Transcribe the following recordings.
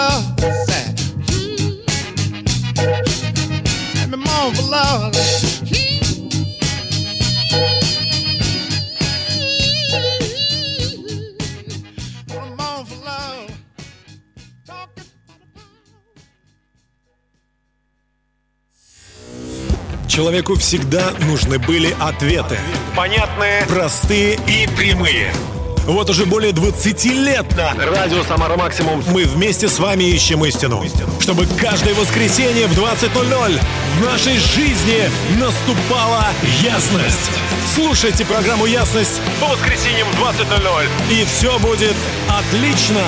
love. Sad. Let me mourn for love. Gonna mourn for love. Talking Человеку всегда нужны были ответы. Понятные, простые и прямые. Вот уже более 20 лет на Радио Самара Максимум мы вместе с вами ищем истину. Чтобы каждое воскресенье в 20.00 в нашей жизни наступала ясность. Слушайте программу «Ясность» по воскресеньям в 20.00 и все будет отлично.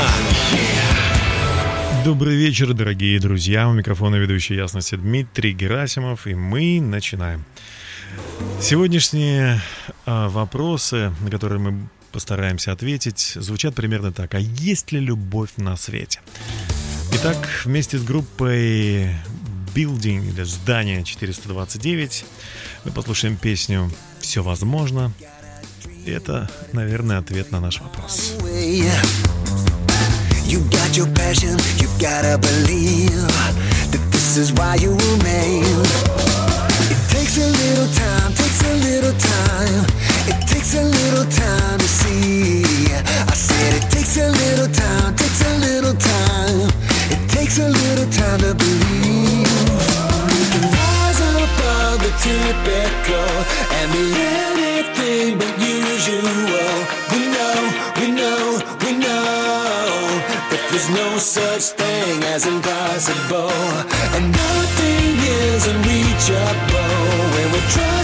Добрый вечер, дорогие друзья. У микрофона ведущий ясности Дмитрий Герасимов, и мы начинаем. Сегодняшние а, вопросы, на которые мы постараемся ответить, звучат примерно так. А есть ли любовь на свете? Итак, вместе с группой Building или Здание 429 мы послушаем песню «Все возможно». Это, наверное, ответ на наш вопрос. You got your passion, you gotta believe that this is why you. It takes a little time, takes a little time, it takes a little time to see. I said it takes a little time, takes a little time, it takes a little time to believe. You can rise above the typical and be anything but usual. We know, we know, we know that there's no such thing as impossible, and nothing is unreachable try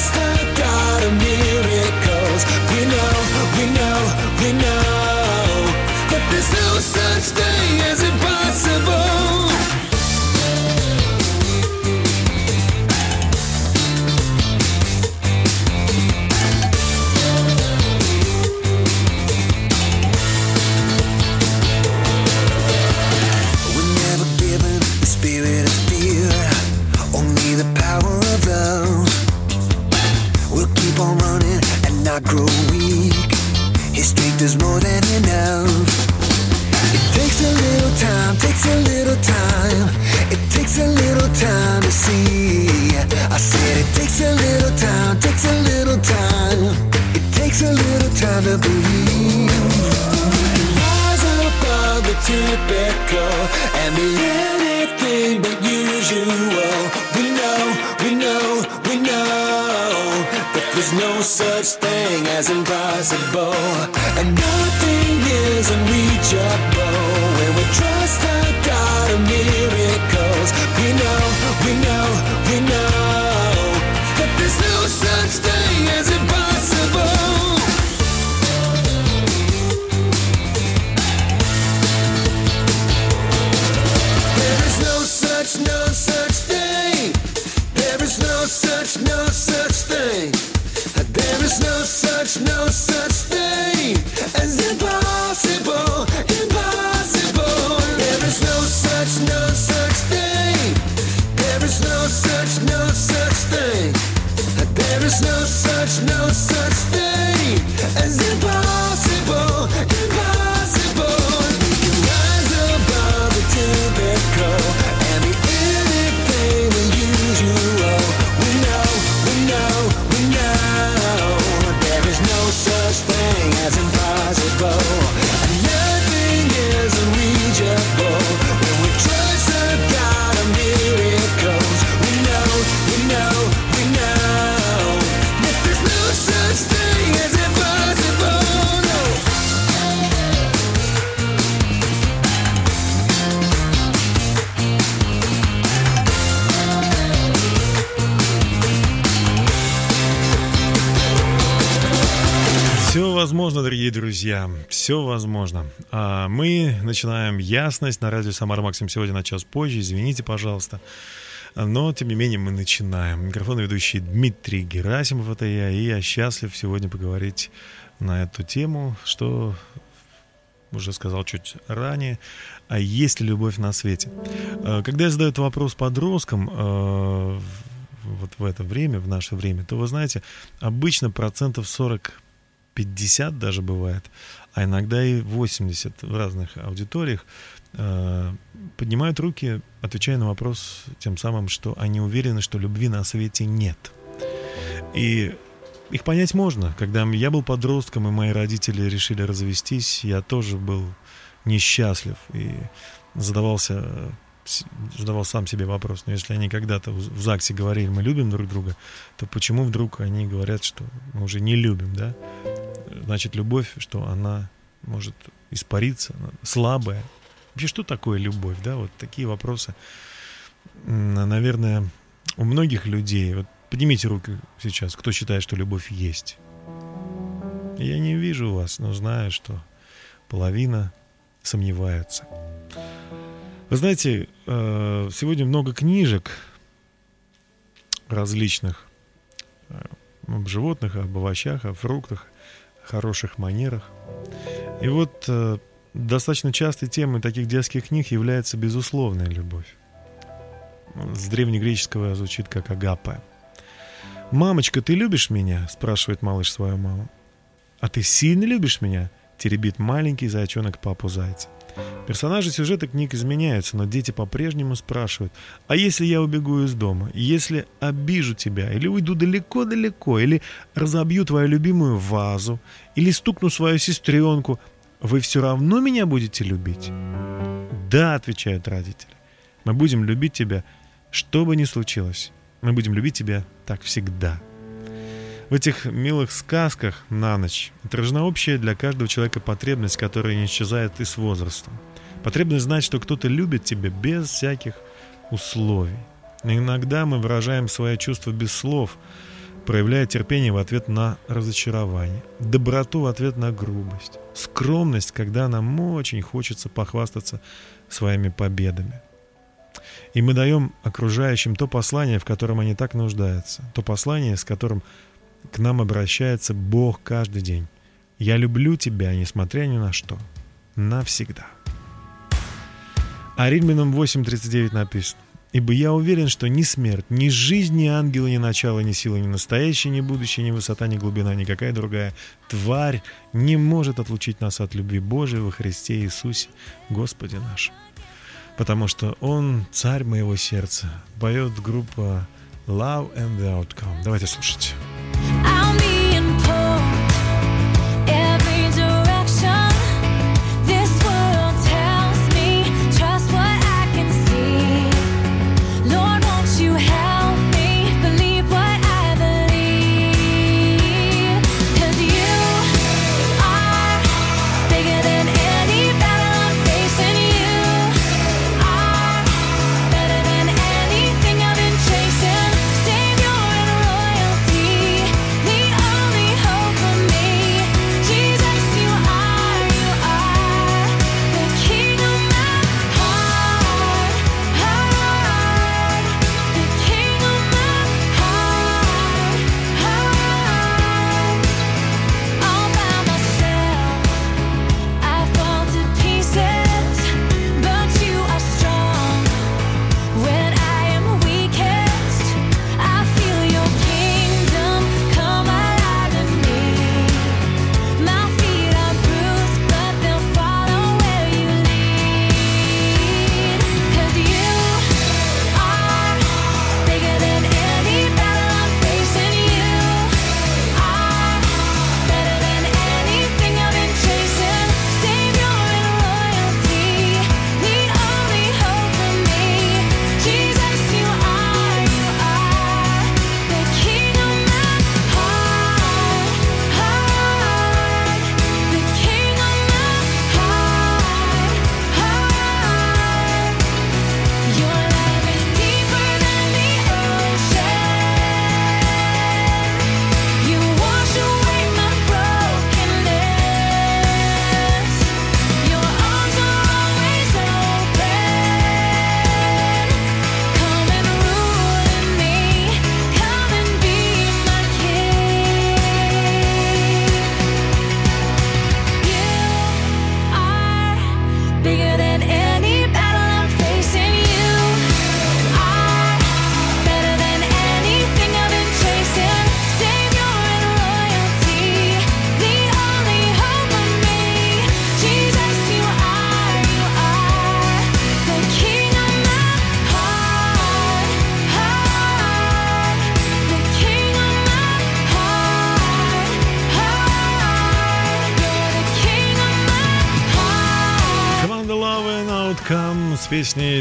друзья, все возможно. А мы начинаем ясность на радио Самара Максим сегодня на час позже, извините, пожалуйста. Но, тем не менее, мы начинаем. Микрофон ведущий Дмитрий Герасимов, это я, и я счастлив сегодня поговорить на эту тему, что уже сказал чуть ранее, а есть ли любовь на свете? Э, Когда я задаю этот вопрос подросткам, э, вот в это время, в наше время, то вы знаете, обычно процентов 40 50 даже бывает, а иногда и 80 в разных аудиториях, э, поднимают руки, отвечая на вопрос тем самым, что они уверены, что любви на свете нет. И их понять можно. Когда я был подростком, и мои родители решили развестись, я тоже был несчастлив и задавался задавал сам себе вопрос, но если они когда-то в ЗАГСе говорили, мы любим друг друга, то почему вдруг они говорят, что мы уже не любим, да? Значит, любовь, что она может испариться, она слабая. Вообще, что такое любовь, да? Вот такие вопросы, наверное, у многих людей, вот поднимите руки сейчас, кто считает, что любовь есть. Я не вижу вас, но знаю, что половина сомневается. Вы знаете, э, сегодня много книжек различных э, об животных, об овощах, о фруктах, хороших манерах. И вот э, достаточно частой темой таких детских книг является безусловная любовь. С древнегреческого звучит как агапа. «Мамочка, ты любишь меня?» – спрашивает малыш свою маму. «А ты сильно любишь меня?» – теребит маленький зайчонок папу зайца. Персонажи сюжета книг изменяются, но дети по-прежнему спрашивают, а если я убегу из дома, если обижу тебя, или уйду далеко-далеко, или разобью твою любимую вазу, или стукну свою сестренку, вы все равно меня будете любить? Да, отвечают родители. Мы будем любить тебя, что бы ни случилось. Мы будем любить тебя так всегда. В этих милых сказках на ночь отражена общая для каждого человека потребность, которая не исчезает и с возрастом. Потребность знать, что кто-то любит тебя без всяких условий. иногда мы выражаем свои чувства без слов, проявляя терпение в ответ на разочарование, доброту в ответ на грубость, скромность, когда нам очень хочется похвастаться своими победами. И мы даем окружающим то послание, в котором они так нуждаются, то послание, с которым к нам обращается Бог каждый день. Я люблю тебя, несмотря ни на что. Навсегда. А Римлянам 8.39 написано. «Ибо я уверен, что ни смерть, ни жизнь, ни ангелы, ни начало, ни сила, ни настоящее, ни будущее, ни высота, ни глубина, никакая другая тварь не может отлучить нас от любви Божией во Христе Иисусе, Господе нашем». Потому что Он царь моего сердца. Поет группа Love and the Outcome. Давайте слушать.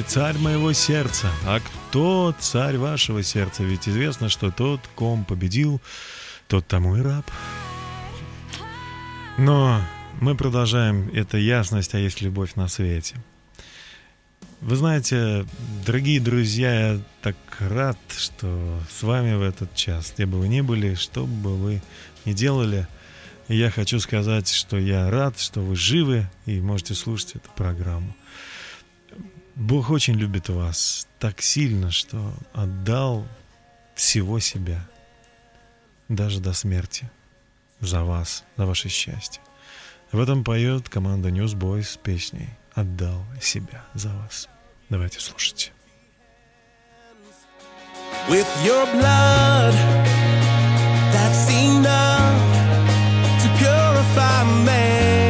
«Царь моего сердца». А кто царь вашего сердца? Ведь известно, что тот, ком победил, тот тому и раб. Но мы продолжаем. Это ясность, а есть любовь на свете. Вы знаете, дорогие друзья, я так рад, что с вами в этот час, где бы вы ни были, что бы вы ни делали, я хочу сказать, что я рад, что вы живы и можете слушать эту программу. Бог очень любит вас так сильно, что отдал всего себя, даже до смерти, за вас, за ваше счастье. В этом поет команда Newsboys с песней «Отдал себя за вас». Давайте слушайте. With your blood, that's enough to purify man.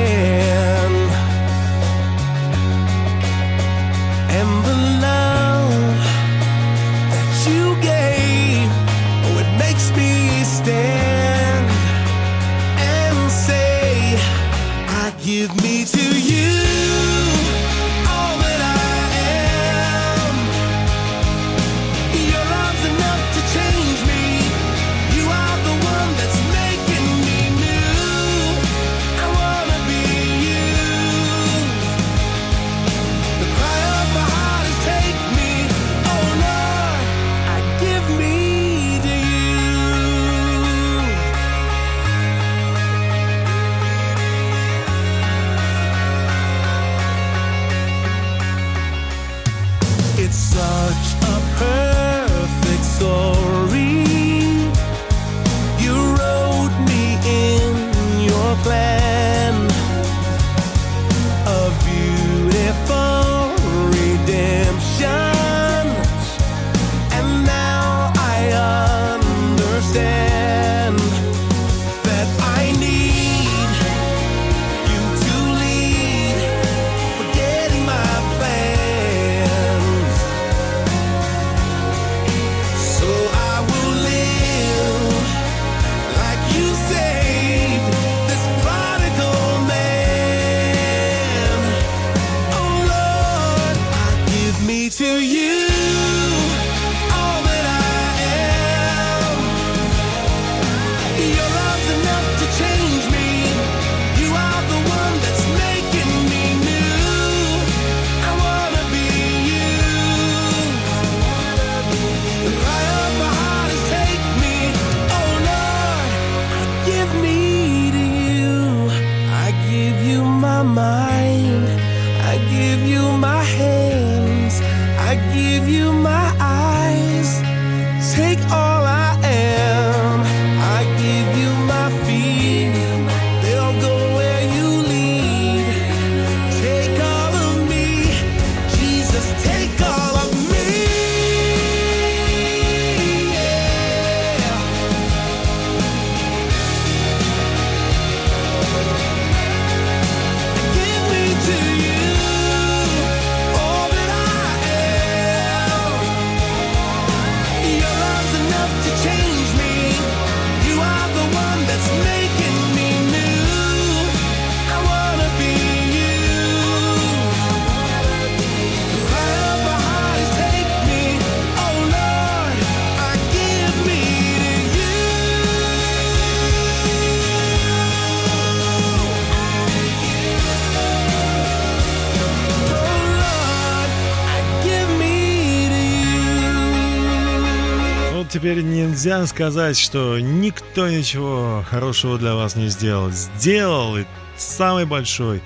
Нельзя сказать, что никто ничего хорошего для вас не сделал. Сделал и самый большой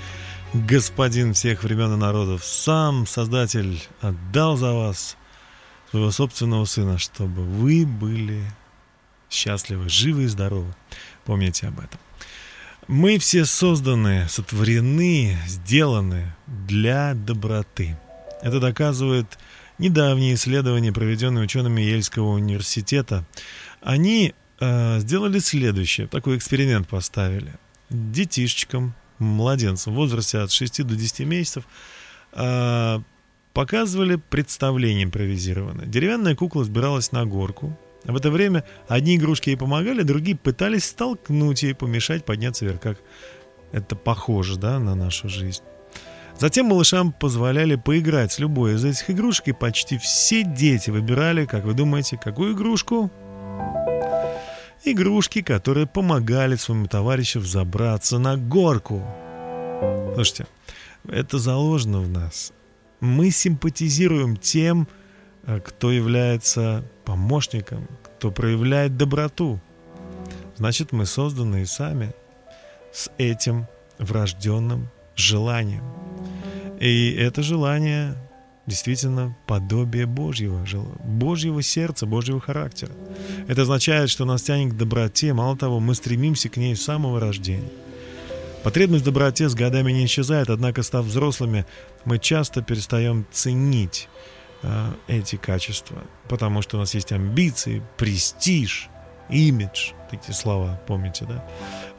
господин всех времен и народов. Сам Создатель отдал за вас своего собственного сына, чтобы вы были счастливы, живы и здоровы. Помните об этом. Мы все созданы, сотворены, сделаны для доброты. Это доказывает недавние исследования, проведенные учеными Ельского университета. Они э, сделали следующее, такой эксперимент поставили. Детишечкам, младенцам в возрасте от 6 до 10 месяцев э, показывали представление импровизированное. Деревянная кукла сбиралась на горку. В это время одни игрушки ей помогали, другие пытались столкнуть ей, помешать подняться вверх. Как это похоже, да, на нашу жизнь. Затем малышам позволяли поиграть с любой из этих игрушек, и почти все дети выбирали, как вы думаете, какую игрушку? Игрушки, которые помогали своему товарищу взобраться на горку. Слушайте, это заложено в нас. Мы симпатизируем тем, э, кто является помощником, кто проявляет доброту. Значит, мы созданы и сами с этим врожденным желанием. И это желание действительно подобие Божьего, Божьего сердца, Божьего характера. Это означает, что нас тянет к доброте, мало того, мы стремимся к ней с самого рождения. Потребность в доброте с годами не исчезает, однако, став взрослыми, мы часто перестаем ценить э, эти качества, потому что у нас есть амбиции, престиж, имидж, эти слова, помните, да?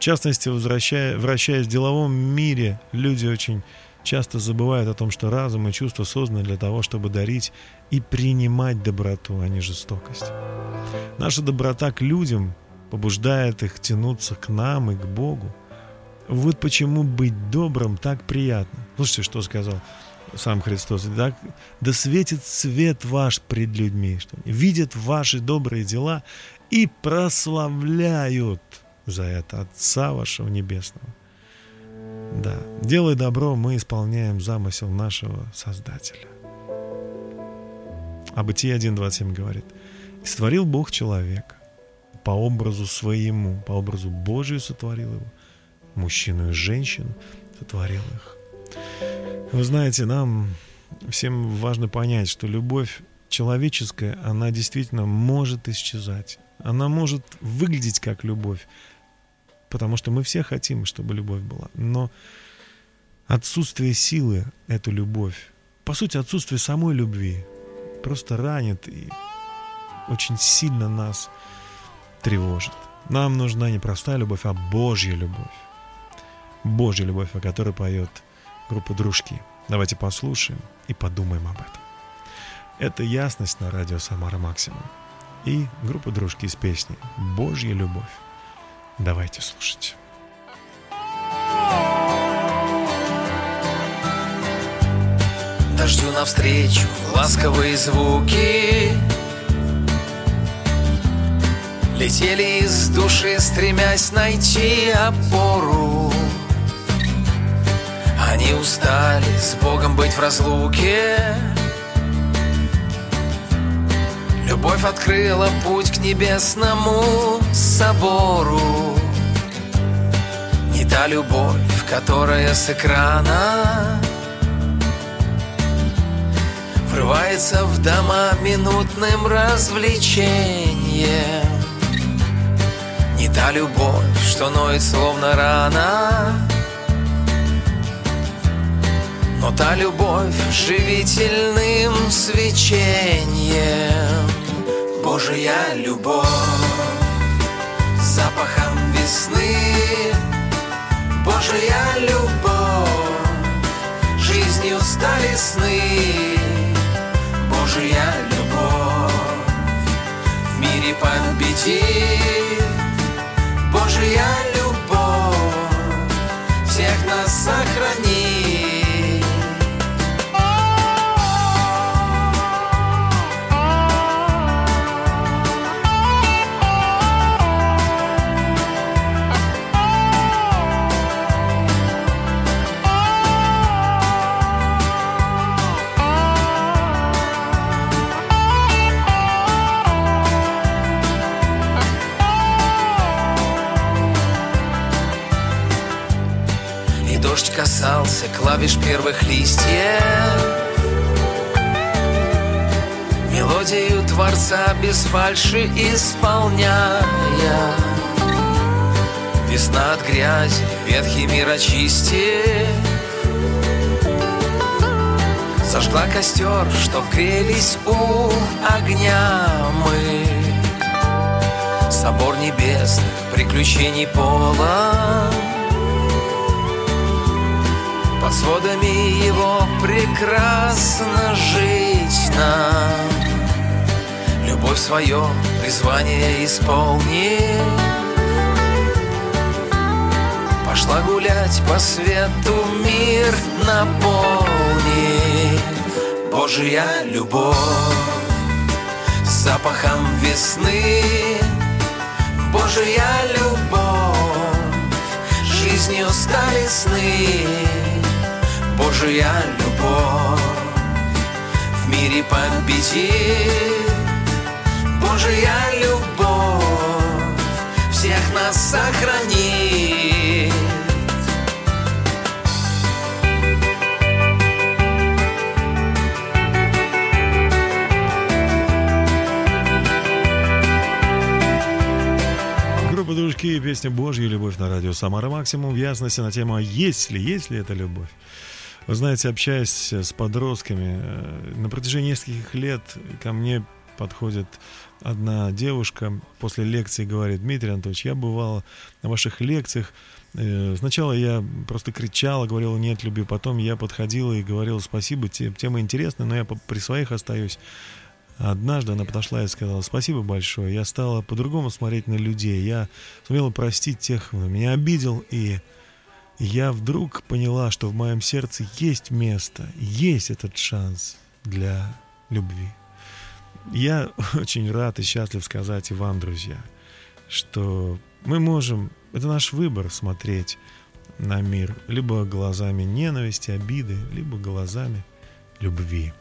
В частности, возвращая, вращаясь в деловом мире, люди очень часто забывают о том, что разум и чувства созданы для того, чтобы дарить и принимать доброту, а не жестокость. Наша доброта к людям побуждает их тянуться к нам и к Богу. Вот почему быть добрым так приятно. Слушайте, что сказал сам Христос. Да, да светит свет ваш пред людьми, что видят ваши добрые дела и прославляют за это Отца вашего Небесного. Да, делая добро, мы исполняем замысел нашего Создателя. А Бытие 1.27 говорит, «И сотворил Бог человека по образу своему, по образу Божию сотворил его, мужчину и женщину сотворил их». Вы знаете, нам всем важно понять, что любовь человеческая, она действительно может исчезать. Она может выглядеть как любовь, потому что мы все хотим, чтобы любовь была. Но отсутствие силы — эту любовь, по сути, отсутствие самой любви просто ранит и очень сильно нас тревожит. Нам нужна не простая любовь, а Божья любовь. Божья любовь, о которой поет группа «Дружки». Давайте послушаем и подумаем об этом. Это ясность на радио «Самара Максимум» и группа «Дружки» с песней «Божья любовь». Давайте слушать. Дождю навстречу ласковые звуки. Летели из души, стремясь найти опору. Они устали с Богом быть в разлуке Любовь открыла путь к небесному собору. Не та любовь, которая с экрана Врывается в дома минутным развлечением. Не та любовь, что ноет словно рана Но та любовь живительным свечением. Божия любовь запахом весны. Божия любовь жизнью стали сны. Божия любовь в мире победит Божия любовь всех нас сохранит касался клавиш первых листьев. Мелодию Творца без фальши исполняя. Весна от грязи, ветхий мир очистив. Зажгла костер, чтоб грелись у огня мы. Собор небесных приключений полон под сводами его прекрасно жить нам. Любовь свое призвание исполни Пошла гулять по свету мир наполни Божья любовь Запахом весны. Божья любовь Жизнью стали сны Божья любовь В мире победит Божья любовь Всех нас сохранит Группа «Дружки» и песня «Божья любовь» на радио «Самара Максимум» в ясности на тему «Есть ли, есть ли это любовь?». Вы знаете, общаясь с подростками, э, на протяжении нескольких лет ко мне подходит одна девушка после лекции говорит, Дмитрий Анатольевич, я бывала на ваших лекциях, Э, Сначала я просто кричала, говорила нет любви, потом я подходила и говорила спасибо, те- тема интересная, но я при своих остаюсь. Однажды она подошла и сказала спасибо большое, я стала по-другому смотреть на людей, я сумела простить тех, кто меня обидел, и я вдруг поняла, что в моем сердце есть место, есть этот шанс для любви. Я очень рад и счастлив сказать и вам, друзья, что мы можем, это наш выбор смотреть на мир либо глазами ненависти, обиды, либо глазами любви.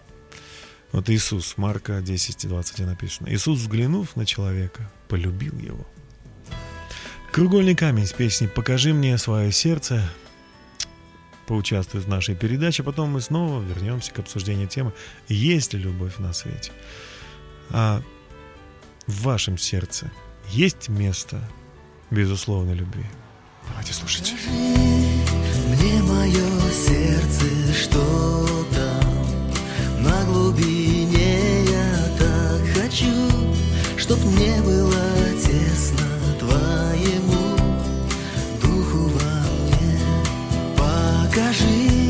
Вот Иисус, Марка 10, 20 написано. Иисус, взглянув на человека, полюбил его. Кругольный камень с песней «Покажи мне свое сердце» поучаствует в нашей передаче, потом мы снова вернемся к обсуждению темы «Есть ли любовь на свете?». А в вашем сердце есть место безусловной любви? Давайте слушать. Мне мое сердце, что там на глубине я так хочу, чтоб мне было тесно Покажи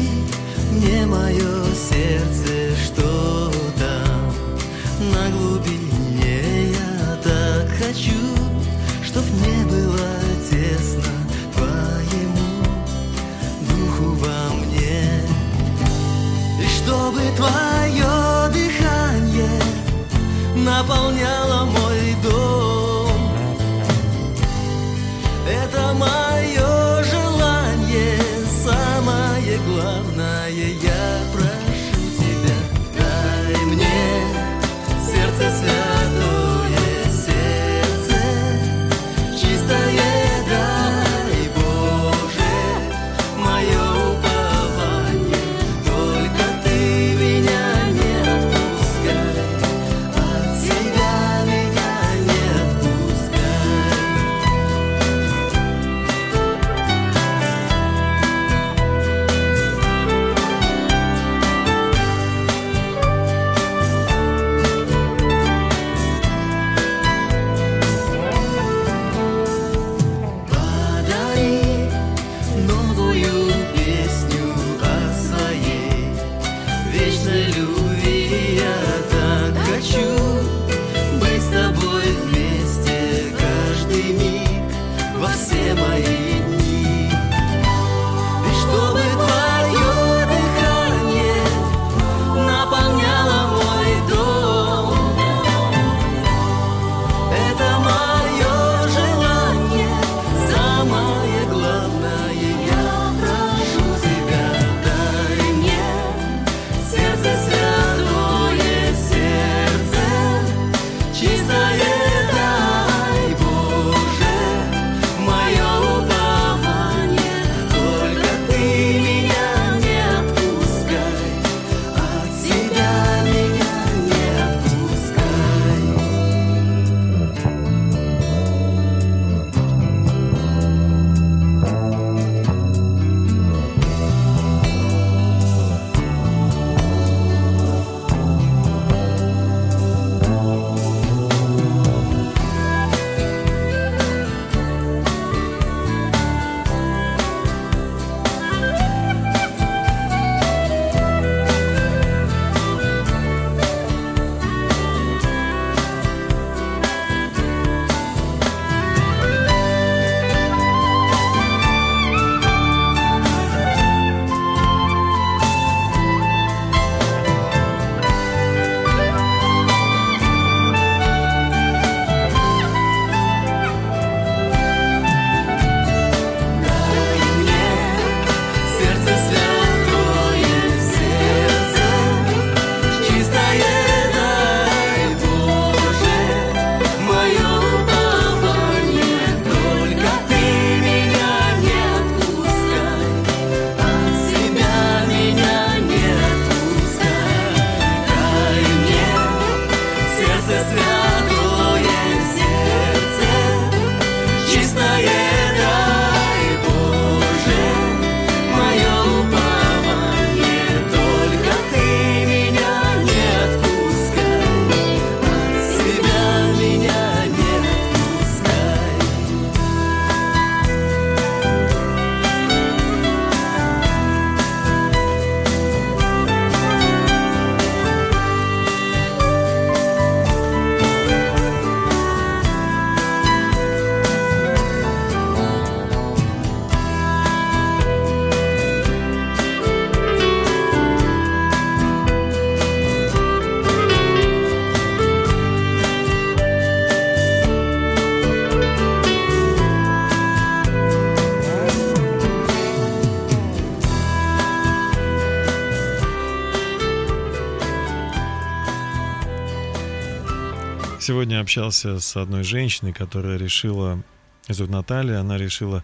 общался с одной женщиной, которая решила, зовут Наталья, она решила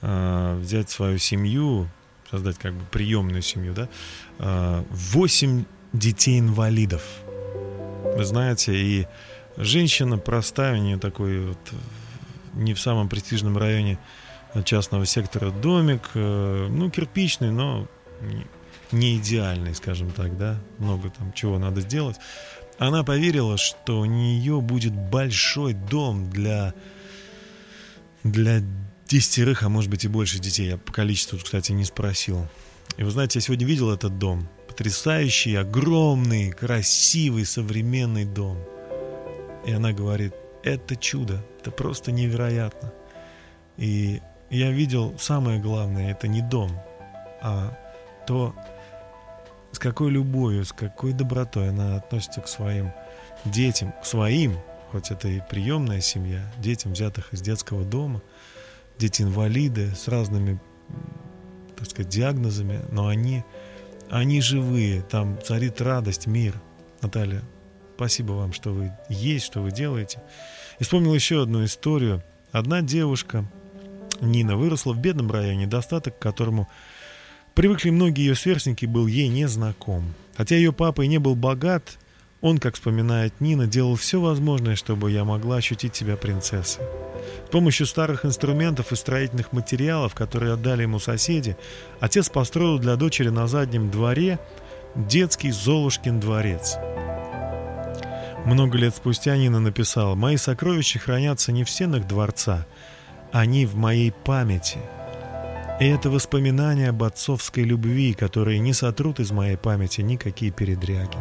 э, взять свою семью, создать как бы приемную семью, да, э, 8 детей-инвалидов. Вы знаете, и женщина простая, у нее такой вот не в самом престижном районе частного сектора домик, э, ну, кирпичный, но не идеальный, скажем так, да, много там чего надо сделать. Она поверила, что у нее будет большой дом для, для десятерых, а может быть и больше детей. Я по количеству, кстати, не спросил. И вы знаете, я сегодня видел этот дом. Потрясающий, огромный, красивый, современный дом. И она говорит, это чудо, это просто невероятно. И я видел самое главное, это не дом, а то, с какой любовью, с какой добротой она относится к своим детям, к своим, хоть это и приемная семья, детям, взятых из детского дома, дети-инвалиды с разными, так сказать, диагнозами, но они, они живые, там царит радость, мир. Наталья, спасибо вам, что вы есть, что вы делаете. И вспомнил еще одну историю. Одна девушка, Нина, выросла в бедном районе, достаток, которому привыкли многие ее сверстники, был ей не знаком. Хотя ее папа и не был богат, он, как вспоминает Нина, делал все возможное, чтобы я могла ощутить себя принцессой. С помощью старых инструментов и строительных материалов, которые отдали ему соседи, отец построил для дочери на заднем дворе детский Золушкин дворец. Много лет спустя Нина написала «Мои сокровища хранятся не в стенах дворца, они в моей памяти». И это воспоминания об отцовской любви, которые не сотрут из моей памяти никакие передряги.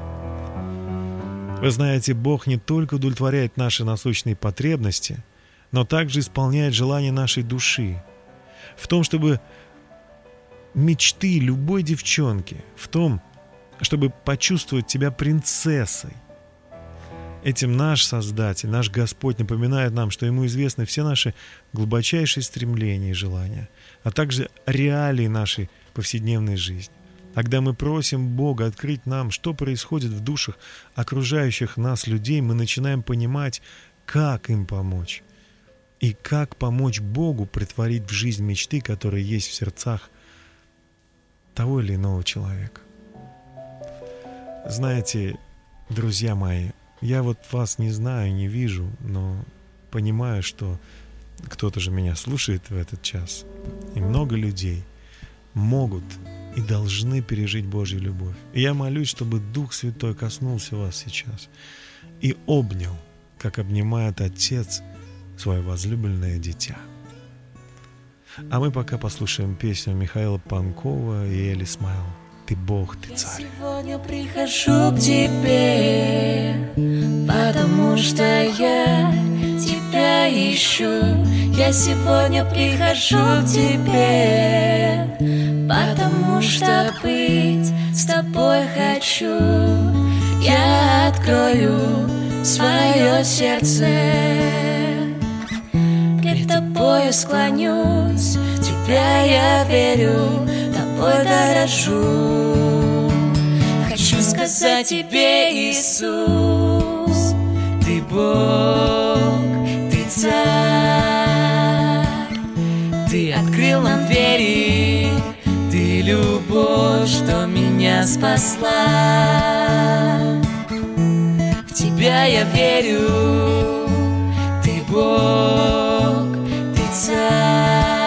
Вы знаете, Бог не только удовлетворяет наши насущные потребности, но также исполняет желания нашей души. В том, чтобы мечты любой девчонки, в том, чтобы почувствовать тебя принцессой. Этим наш Создатель, наш Господь напоминает нам, что Ему известны все наши глубочайшие стремления и желания, а также реалии нашей повседневной жизни. Когда мы просим Бога открыть нам, что происходит в душах окружающих нас людей, мы начинаем понимать, как им помочь. И как помочь Богу притворить в жизнь мечты, которые есть в сердцах того или иного человека. Знаете, друзья мои, я вот вас не знаю, не вижу, но понимаю, что кто-то же меня слушает в этот час. И много людей могут и должны пережить Божью любовь. И я молюсь, чтобы Дух Святой коснулся вас сейчас и обнял, как обнимает Отец свое возлюбленное дитя. А мы пока послушаем песню Михаила Панкова и Эли Смайл «Ты Бог, ты царь». Сегодня прихожу к тебе, потому что я тебя ищу. Я сегодня прихожу к тебе, потому что быть с тобой хочу. Я открою свое сердце, пред тобою склонюсь, тебя я верю, тобой дорожу. Хочу сказать тебе, Иисус, ты Бог, ты царь, ты открыл нам двери, ты любовь, что меня спасла. В тебя я верю, ты Бог, ты царь,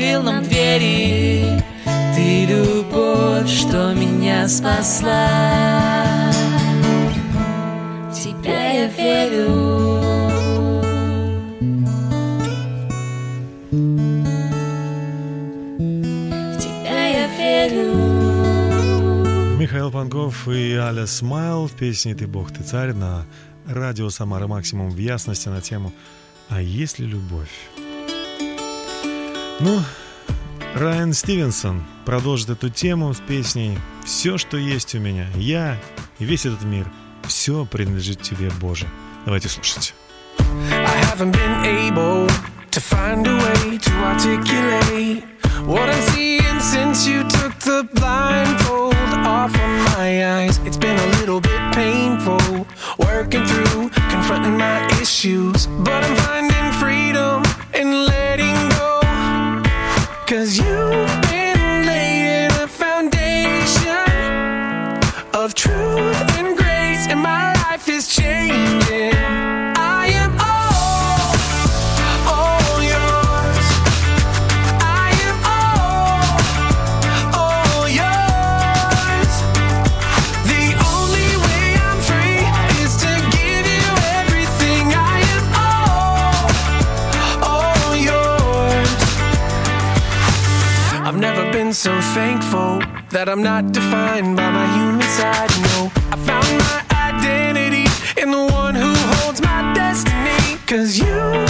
открыл нам двери, ты любовь, что меня спасла. В тебя я верю. Михаил Панков и Аля Смайл в песне «Ты Бог, ты царь» на радио «Самара Максимум» в ясности на тему «А есть ли любовь?». Ну, Райан Стивенсон продолжит эту тему с песней «Все, что есть у меня, я и весь этот мир, все принадлежит тебе, Боже». Давайте слушать. I Cause you that I'm not defined by my human side. No, I found my identity in the one who holds my destiny. Cause you've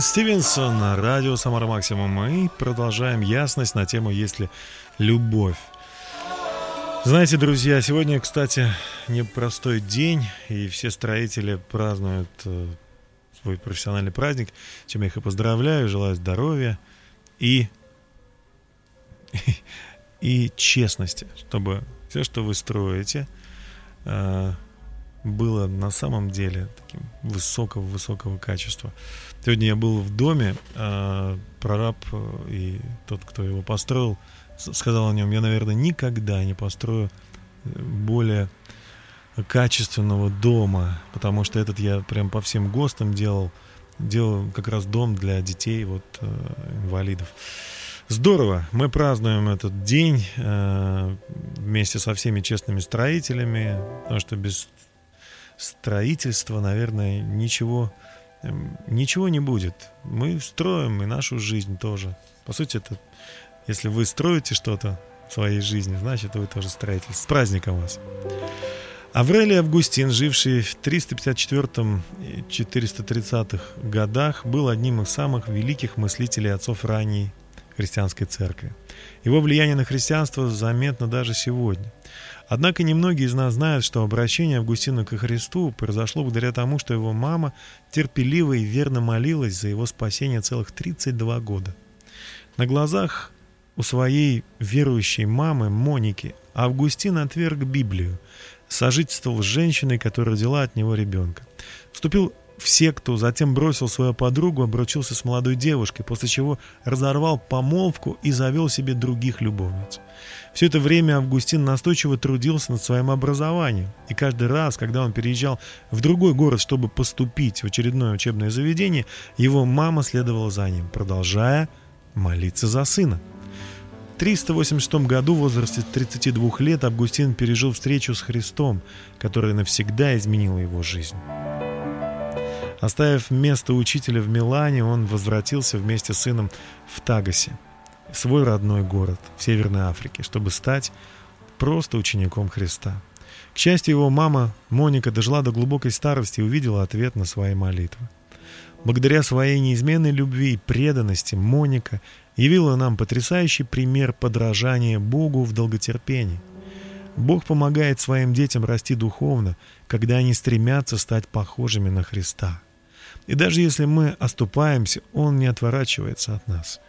был Райан Стивенсон радио Самара Максимум. Мы продолжаем ясность на тему «Есть ли любовь?». Знаете, друзья, сегодня, кстати, непростой день, и все строители празднуют э, свой профессиональный праздник, чем я их и поздравляю, желаю здоровья и, и честности, чтобы все, что вы строите, э, было на самом деле таким высокого-высокого качества. Сегодня я был в доме, э, прораб э, и тот, кто его построил, сказал о нем, я, наверное, никогда не построю э, более качественного дома, потому что этот я прям по всем ГОСТам делал, делал как раз дом для детей, вот, э, инвалидов. Здорово, мы празднуем этот день э, вместе со всеми честными строителями, потому что без строительства, наверное, ничего, ничего не будет. Мы строим и нашу жизнь тоже. По сути, это, если вы строите что-то в своей жизни, значит, вы тоже строитель. С праздником вас! Аврелий Августин, живший в 354-430 годах, был одним из самых великих мыслителей отцов ранней христианской церкви. Его влияние на христианство заметно даже сегодня. Однако немногие из нас знают, что обращение Августина ко Христу произошло благодаря тому, что его мама терпеливо и верно молилась за его спасение целых 32 года. На глазах у своей верующей мамы Моники Августин отверг Библию, сожительствовал с женщиной, которая родила от него ребенка. Вступил в секту, затем бросил свою подругу, обручился с молодой девушкой, после чего разорвал помолвку и завел себе других любовниц. Все это время Августин настойчиво трудился над своим образованием, и каждый раз, когда он переезжал в другой город, чтобы поступить в очередное учебное заведение, его мама следовала за ним, продолжая молиться за сына. В 386 году в возрасте 32 лет Августин пережил встречу с Христом, которая навсегда изменила его жизнь. Оставив место учителя в Милане, он возвратился вместе с сыном в Тагасе, свой родной город в Северной Африке, чтобы стать просто учеником Христа. К счастью, его мама Моника дожила до глубокой старости и увидела ответ на свои молитвы. Благодаря своей неизменной любви и преданности Моника явила нам потрясающий пример подражания Богу в долготерпении. Бог помогает своим детям расти духовно, когда они стремятся стать похожими на Христа. И даже если мы оступаемся, Он не отворачивается от нас.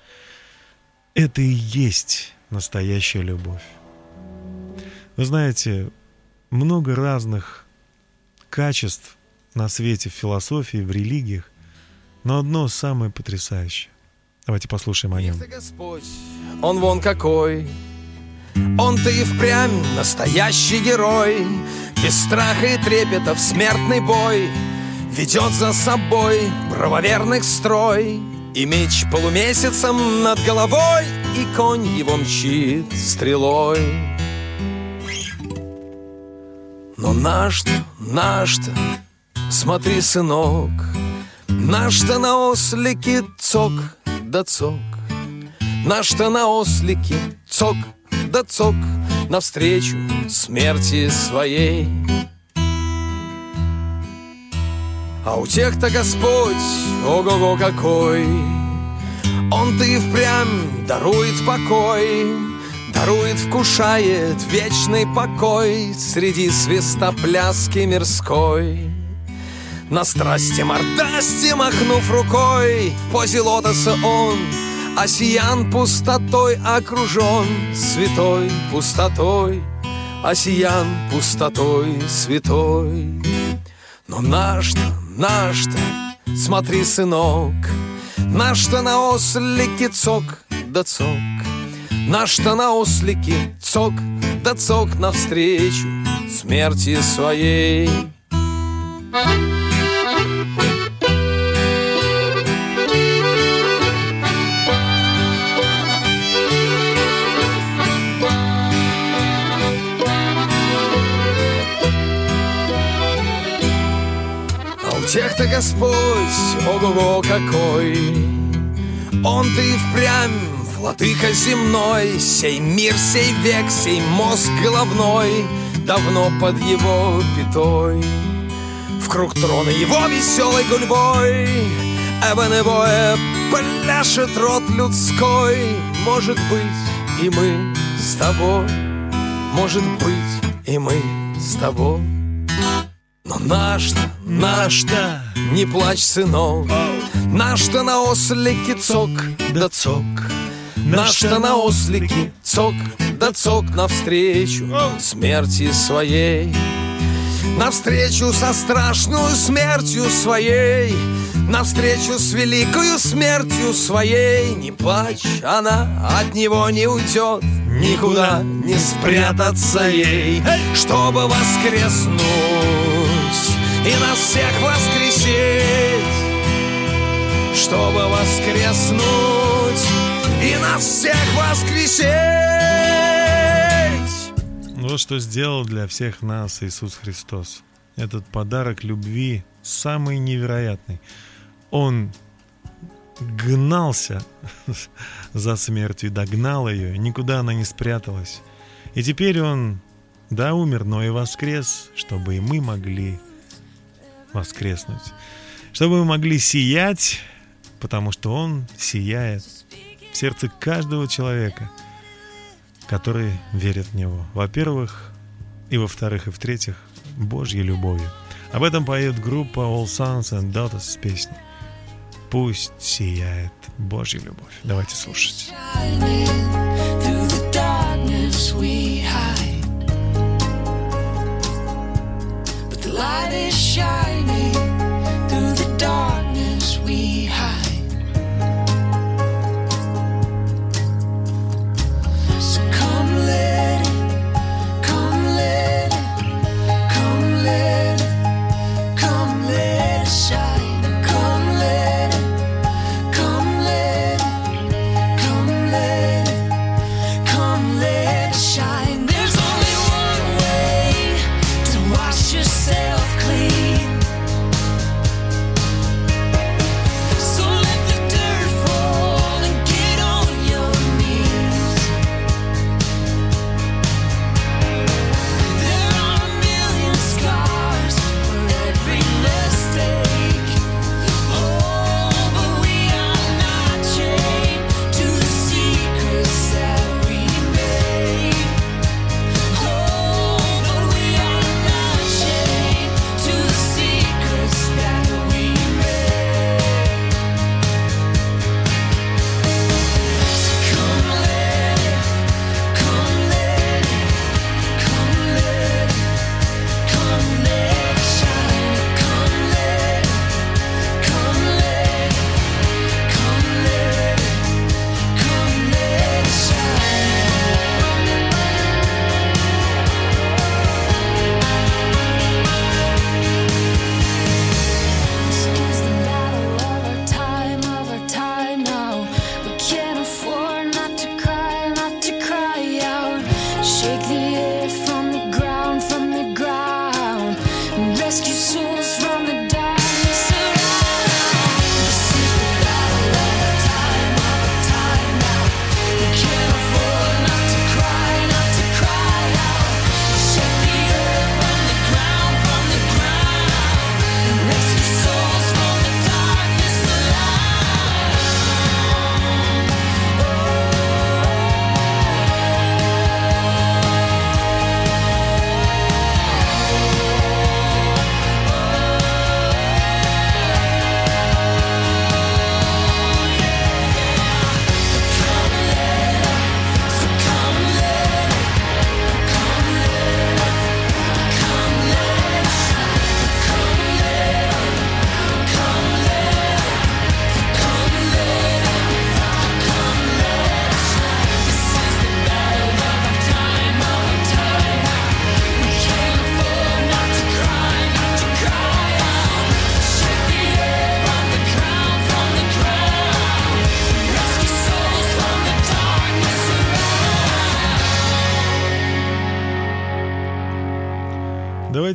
Это и есть настоящая любовь. Вы знаете, много разных качеств на свете в философии, в религиях, но одно самое потрясающее. Давайте послушаем о нем. Ты, Господь, он вон какой. Он-то и впрямь настоящий герой, Без страха и трепета в смертный бой Ведет за собой правоверных строй, И меч полумесяцем над головой, И конь его мчит стрелой. Но наш-то, наш-то, смотри, сынок, Наш-то на ослике цок да цок, Наш-то на ослике цок да цок Навстречу смерти своей. А у тех-то Господь, ого-го какой, Он-то и впрямь дарует покой, Дарует, вкушает вечный покой Среди свистопляски мирской. На страсти мордасти махнув рукой В позе лотоса он Осиян пустотой окружен Святой пустотой Осиян пустотой святой Но наш-то, наш-то Смотри, сынок Наш-то на ослике цок да цок Наш-то на ослике цок да цок Навстречу смерти своей? А у тех-то Господь, ого-го какой. Он-то и впрямь владыка земной Сей мир, сей век, сей мозг головной Давно под его пятой. В круг трона его веселой гульбой Эбоневое пляшет рот людской. Может быть, и мы с тобой Может быть, и мы с тобой но наш-то, наш-то, не плачь, сынок. Наш-то на ослике цок да цок. Наш-то на ослике цок да цок Навстречу смерти своей. Навстречу со страшную смертью своей. Навстречу с великою смертью своей. Не плачь, она от него не уйдет. Никуда не спрятаться ей. Чтобы воскреснуть И нас всех воскресить Чтобы воскреснуть И нас всех воскресить Вот что сделал для всех нас Иисус Христос. Этот подарок любви самый невероятный. Он гнался за смертью, догнал ее, никуда она не спряталась. И теперь он, да, умер, но и воскрес, чтобы и мы могли воскреснуть. Чтобы мы могли сиять, потому что он сияет в сердце каждого человека, который верит в него. Во-первых, и во-вторых, и в-третьих, Божьей любовью. Об этом поет группа All Sons and Daughters с песней «Пусть сияет Божья любовь». Давайте слушать. Shining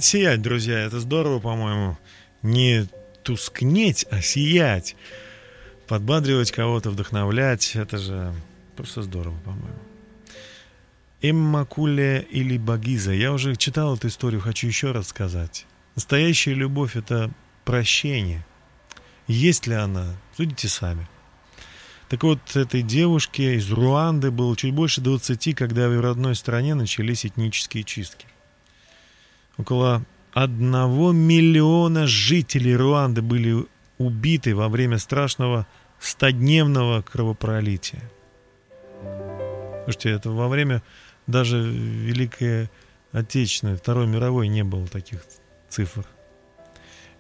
сиять, друзья. Это здорово, по-моему. Не тускнеть, а сиять. Подбадривать кого-то, вдохновлять. Это же просто здорово, по-моему. Эммакуле или Багиза. Я уже читал эту историю, хочу еще раз сказать. Настоящая любовь — это прощение. Есть ли она? Судите сами. Так вот, этой девушке из Руанды было чуть больше 20, когда в ее родной стране начались этнические чистки. Около одного миллиона жителей Руанды были убиты во время страшного стодневного кровопролития. Слушайте, это во время даже Великой Отечественной, Второй мировой не было таких цифр.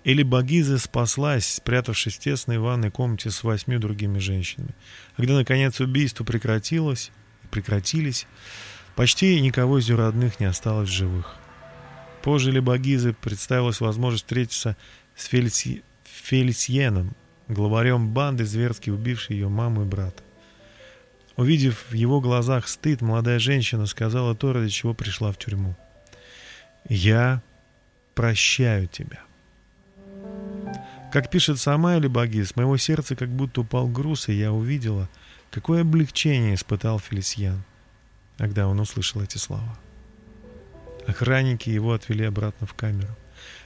Или Багиза спаслась, спрятавшись в тесной ванной комнате с восьми другими женщинами. Когда, наконец, убийства прекратилось, прекратились, почти никого из ее родных не осталось в живых. Позже Лебагизы представилась возможность встретиться с Фельси... Фельсьеном, главарем банды, зверски убившей ее маму и брата. Увидев в его глазах стыд, молодая женщина сказала то, ради чего пришла в тюрьму. «Я прощаю тебя». Как пишет сама Элибаги, моего сердца как будто упал груз, и я увидела, какое облегчение испытал Фелисьян, когда он услышал эти слова. Охранники его отвели обратно в камеру.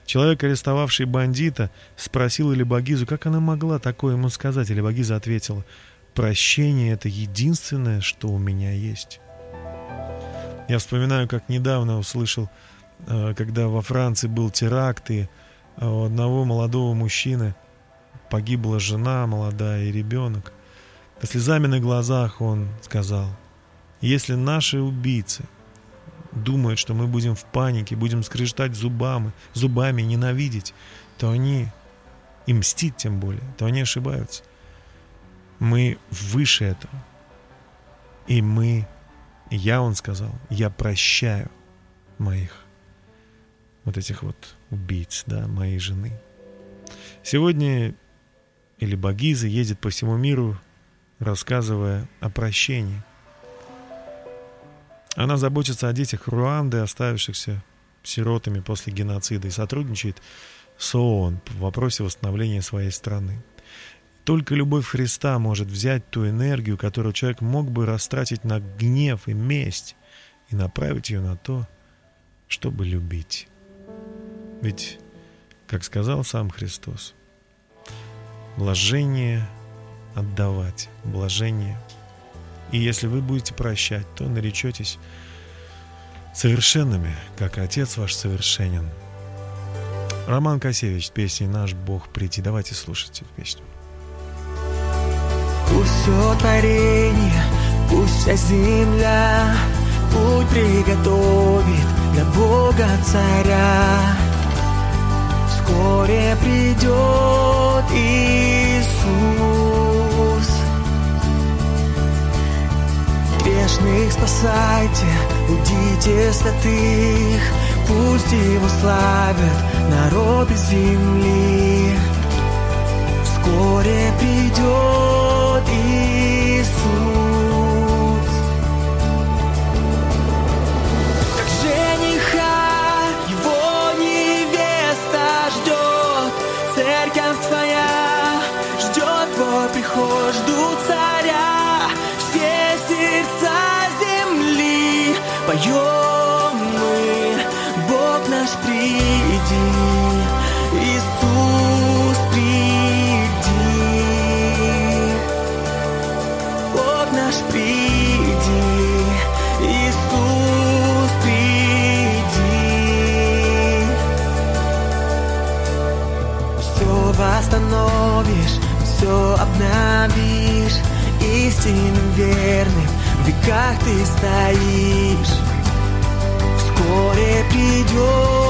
Человек, арестовавший бандита, спросил Элибагизу, как она могла такое ему сказать. Элибагиза ответила, «Прощение — это единственное, что у меня есть». Я вспоминаю, как недавно услышал, э, когда во Франции был теракт, и э, у одного молодого мужчины погибла жена молодая и ребенок. Со слезами на глазах он сказал, если наши убийцы думают, что мы будем в панике, будем скрежетать зубами, зубами, ненавидеть, то они, и мстить тем более, то они ошибаются. Мы выше этого. И мы, я, он сказал, я прощаю моих вот этих вот убийц, да, моей жены. Сегодня или Багиза едет по всему миру, рассказывая о прощении. Она заботится о детях Руанды, оставившихся сиротами после геноцида, и сотрудничает с ООН в вопросе восстановления своей страны. Только любовь Христа может взять ту энергию, которую человек мог бы растратить на гнев и месть, и направить ее на то, чтобы любить. Ведь, как сказал сам Христос, блажение отдавать, блажение. И если вы будете прощать, то наречетесь совершенными, как Отец ваш совершенен. Роман Косевич с «Наш Бог прийти». Давайте слушать эту песню. Пусть все творение, пусть вся земля Путь приготовит для Бога Царя Грешных спасайте, будите святых Пусть его славят народы земли Вскоре придет Иисус. Восстановишь, все обновишь, истинным верным в веках ты стоишь. Вскоре придет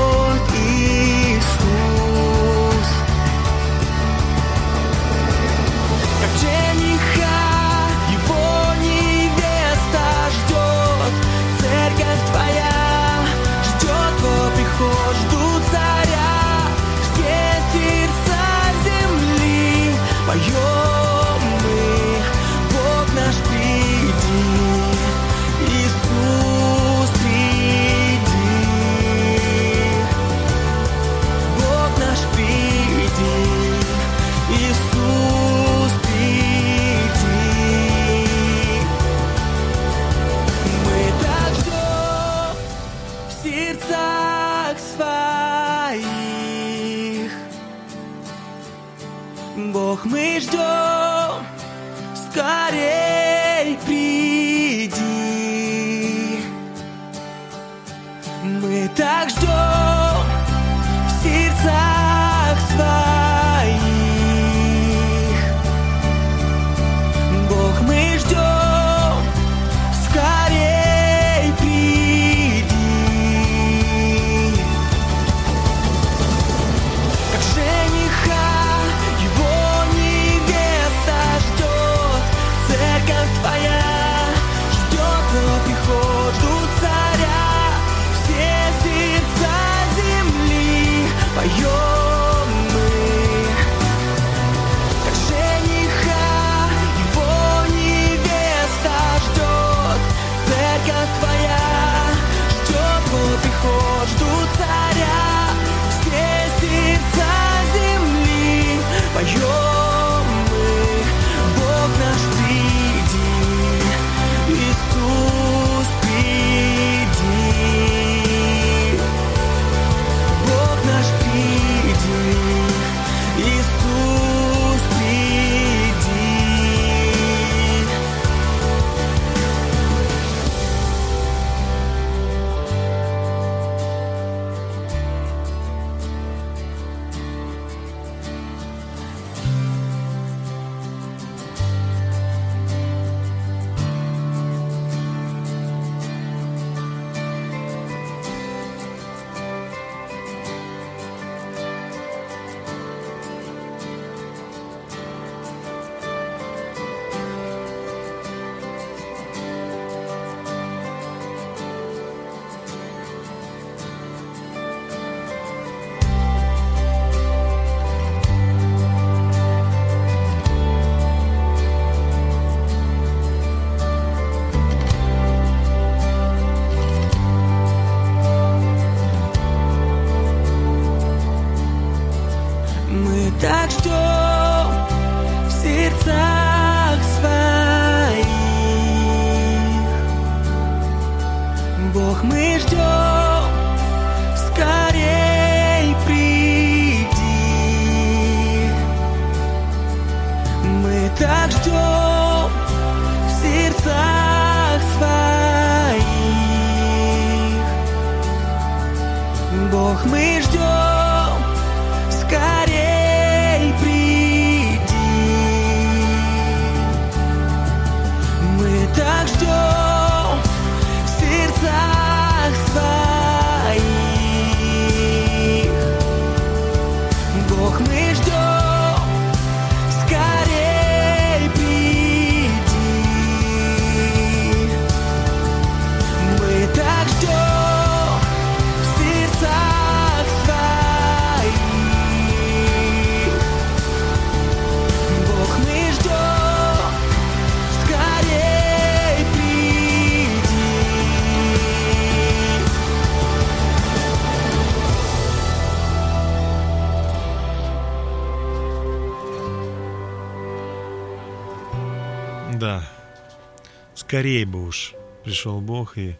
Скорее бы уж пришел Бог и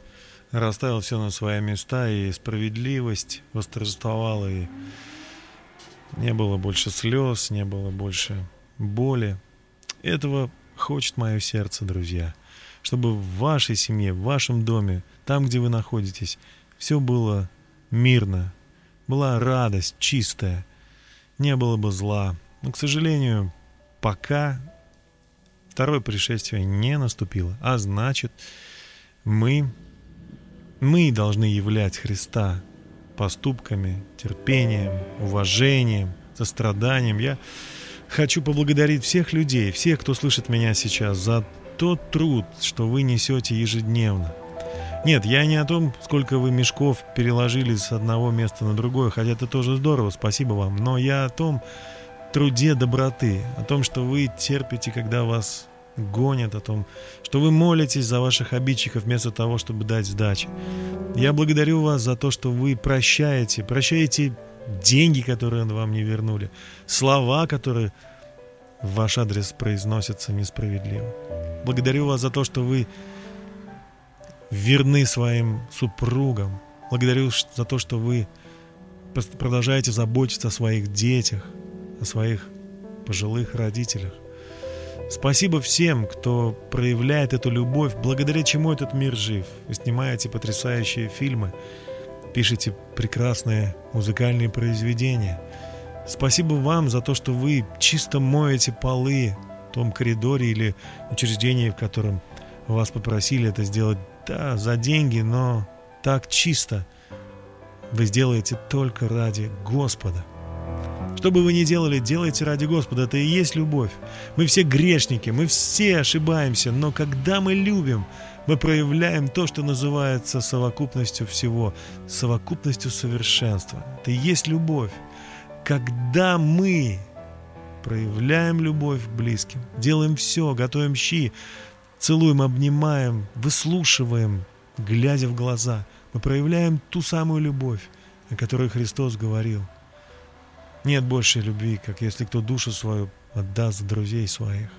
расставил все на свои места, и справедливость восторжествовала, и не было больше слез, не было больше боли. Этого хочет мое сердце, друзья. Чтобы в вашей семье, в вашем доме, там, где вы находитесь, все было мирно, была радость чистая, не было бы зла. Но, к сожалению, пока второе пришествие не наступило, а значит, мы, мы должны являть Христа поступками, терпением, уважением, состраданием. Я хочу поблагодарить всех людей, всех, кто слышит меня сейчас, за тот труд, что вы несете ежедневно. Нет, я не о том, сколько вы мешков переложили с одного места на другое, хотя это тоже здорово, спасибо вам, но я о том труде доброты, о том, что вы терпите, когда вас гонят, о том, что вы молитесь за ваших обидчиков вместо того, чтобы дать сдачи. Я благодарю вас за то, что вы прощаете, прощаете деньги, которые вам не вернули, слова, которые в ваш адрес произносятся несправедливо. Благодарю вас за то, что вы верны своим супругам. Благодарю за то, что вы продолжаете заботиться о своих детях, о своих пожилых родителях. Спасибо всем, кто проявляет эту любовь, благодаря чему этот мир жив. Вы снимаете потрясающие фильмы, пишете прекрасные музыкальные произведения. Спасибо вам за то, что вы чисто моете полы в том коридоре или учреждении, в котором вас попросили это сделать, да, за деньги, но так чисто. Вы сделаете только ради Господа. Что бы вы ни делали, делайте ради Господа. Это и есть любовь. Мы все грешники, мы все ошибаемся, но когда мы любим, мы проявляем то, что называется совокупностью всего, совокупностью совершенства. Это и есть любовь. Когда мы проявляем любовь к близким, делаем все, готовим щи, целуем, обнимаем, выслушиваем, глядя в глаза, мы проявляем ту самую любовь, о которой Христос говорил. Нет большей любви, как если кто душу свою отдаст друзей своих.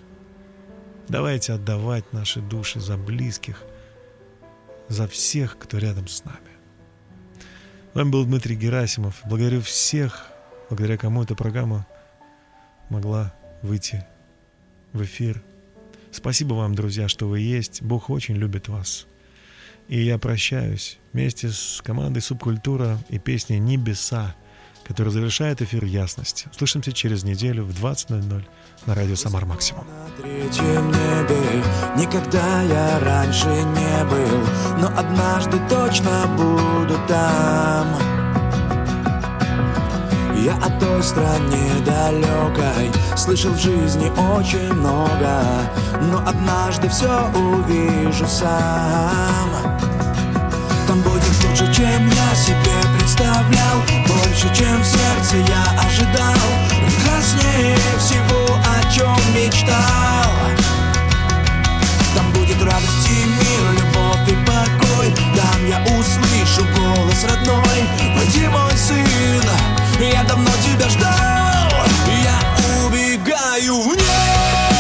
Давайте отдавать наши души за близких, за всех, кто рядом с нами. С вами был Дмитрий Герасимов. Благодарю всех, благодаря кому эта программа могла выйти в эфир. Спасибо вам, друзья, что вы есть. Бог очень любит вас. И я прощаюсь вместе с командой «Субкультура» и песней «Небеса», которая завершает эфир «Ясность». Услышимся через неделю в 20.00 на радио «Самар Максимум». На третьем небе Никогда я раньше не был Но однажды точно буду там Я о той стране далекой Слышал в жизни очень много Но однажды все увижу сам Там будет лучше, чем я себе представлял Больше, чем в сердце я ожидал. Прекраснее всего, о чем мечтал. Там будет радость и мир, любовь и покой. Там я услышу голос родной. Пойди, мой сын, я давно тебя ждал. Я убегаю в небеса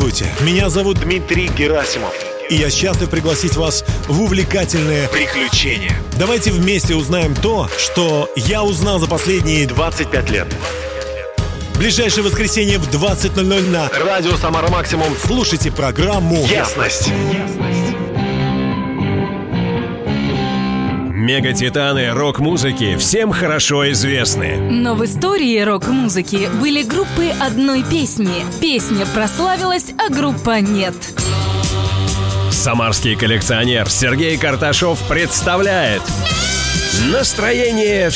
Здравствуйте, меня зовут Дмитрий Герасимов. И я счастлив пригласить вас в увлекательное приключение. Давайте вместе узнаем то, что я узнал за последние 25 лет. Ближайшее воскресенье в 20.00 на Радио Самара Максимум. Слушайте программу Ясность. Мегатитаны рок-музыки всем хорошо известны. Но в истории рок-музыки были группы одной песни. Песня прославилась, а группа нет. Самарский коллекционер Сергей Карташов представляет Настроение